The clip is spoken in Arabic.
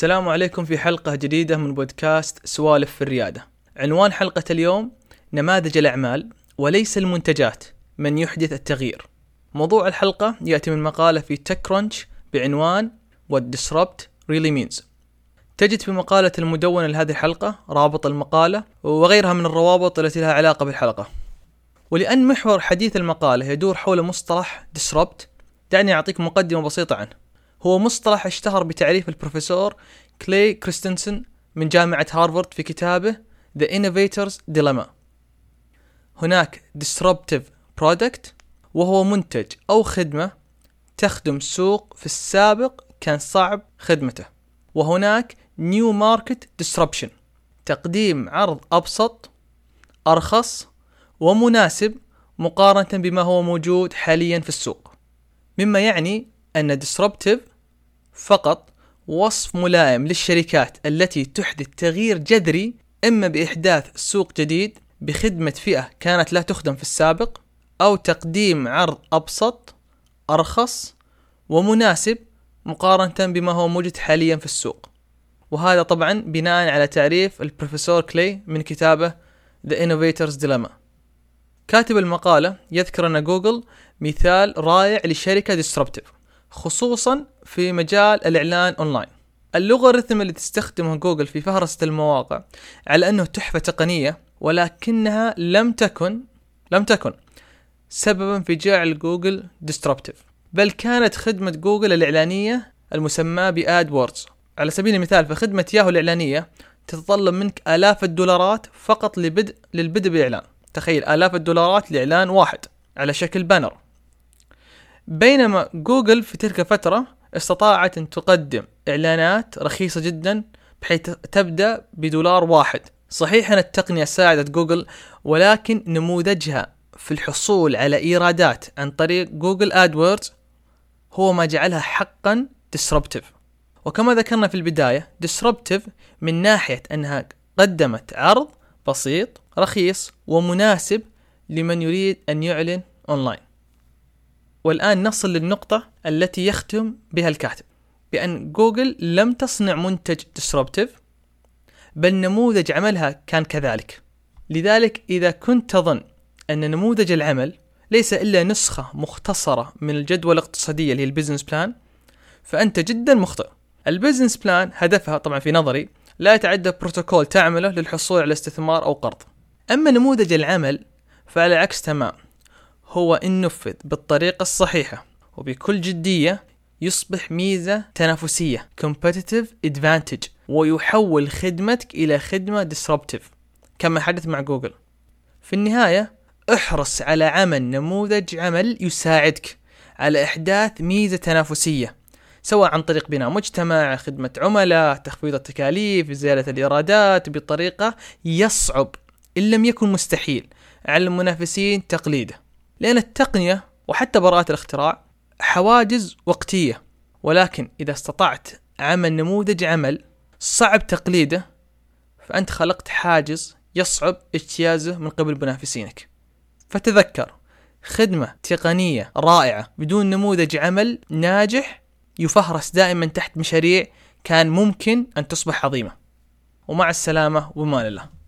السلام عليكم في حلقة جديدة من بودكاست سوالف في الريادة. عنوان حلقة اليوم نماذج الأعمال وليس المنتجات من يحدث التغيير. موضوع الحلقة يأتي من مقالة في تك كرunch بعنوان What Disrupt Really Means. تجد في مقالة المدونة لهذه الحلقة رابط المقالة وغيرها من الروابط التي لها علاقة بالحلقة. ولأن محور حديث المقالة يدور حول مصطلح Disrupt دعني أعطيك مقدمة بسيطة عنه. هو مصطلح اشتهر بتعريف البروفيسور كلي كريستنسن من جامعة هارفارد في كتابه The Innovator's Dilemma. هناك Disruptive Product وهو منتج أو خدمة تخدم سوق في السابق كان صعب خدمته. وهناك New Market Disruption تقديم عرض أبسط أرخص ومناسب مقارنة بما هو موجود حاليا في السوق. مما يعني أن Disruptive فقط وصف ملائم للشركات التي تحدث تغيير جذري إما بإحداث سوق جديد بخدمة فئة كانت لا تخدم في السابق أو تقديم عرض أبسط أرخص ومناسب مقارنة بما هو موجود حاليا في السوق. وهذا طبعا بناء على تعريف البروفيسور كلي من كتابه The Innovator's Dilemma. كاتب المقالة يذكر أن جوجل مثال رائع لشركة disruptive. خصوصا في مجال الإعلان أونلاين. اللوغاريتم اللي تستخدمه جوجل في فهرسة المواقع على أنه تحفة تقنية ولكنها لم تكن لم تكن سببا في جعل جوجل disruptive بل كانت خدمة جوجل الإعلانية المسماة ب AdWords على سبيل المثال فخدمة ياهو الإعلانية تتطلب منك آلاف الدولارات فقط لبدء للبدء بإعلان تخيل آلاف الدولارات لإعلان واحد على شكل بانر بينما جوجل في تلك الفترة استطاعت أن تقدم إعلانات رخيصة جدا بحيث تبدأ بدولار واحد. صحيح أن التقنية ساعدت جوجل ولكن نموذجها في الحصول على إيرادات عن طريق جوجل AdWords هو ما جعلها حقا disruptive. وكما ذكرنا في البداية disruptive من ناحية أنها قدمت عرض بسيط رخيص ومناسب لمن يريد أن يعلن أونلاين والآن نصل للنقطة التي يختم بها الكاتب بأن جوجل لم تصنع منتج disruptive بل نموذج عملها كان كذلك. لذلك إذا كنت تظن أن نموذج العمل ليس إلا نسخة مختصرة من الجدول الاقتصادية اللي هي ال business plan فأنت جدا مخطئ. ال business plan هدفها طبعا في نظري لا يتعدى بروتوكول تعمله للحصول على استثمار أو قرض. أما نموذج العمل فعلى العكس تمام. هو إن نفذ بالطريقة الصحيحة وبكل جدية يصبح ميزة تنافسية competitive advantage ويحول خدمتك إلى خدمة disruptive كما حدث مع جوجل. في النهاية احرص على عمل نموذج عمل يساعدك على إحداث ميزة تنافسية سواء عن طريق بناء مجتمع خدمة عملاء تخفيض التكاليف زيادة الإيرادات بطريقة يصعب إن لم يكن مستحيل على المنافسين تقليده. لأن التقنية وحتى براءة الاختراع حواجز وقتية ولكن إذا استطعت عمل نموذج عمل صعب تقليده فأنت خلقت حاجز يصعب اجتيازه من قبل منافسينك. فتذكر خدمة تقنية رائعة بدون نموذج عمل ناجح يفهرس دائما تحت مشاريع كان ممكن أن تصبح عظيمة. ومع السلامة ومان الله.